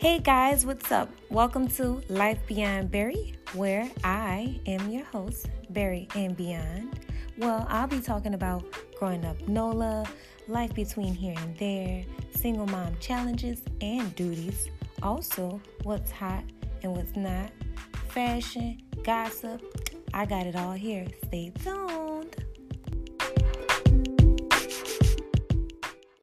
Hey guys, what's up? Welcome to Life Beyond Barry, where I am your host, Barry and Beyond. Well, I'll be talking about growing up NOLA, life between here and there, single mom challenges and duties, also what's hot and what's not, fashion, gossip. I got it all here. Stay tuned.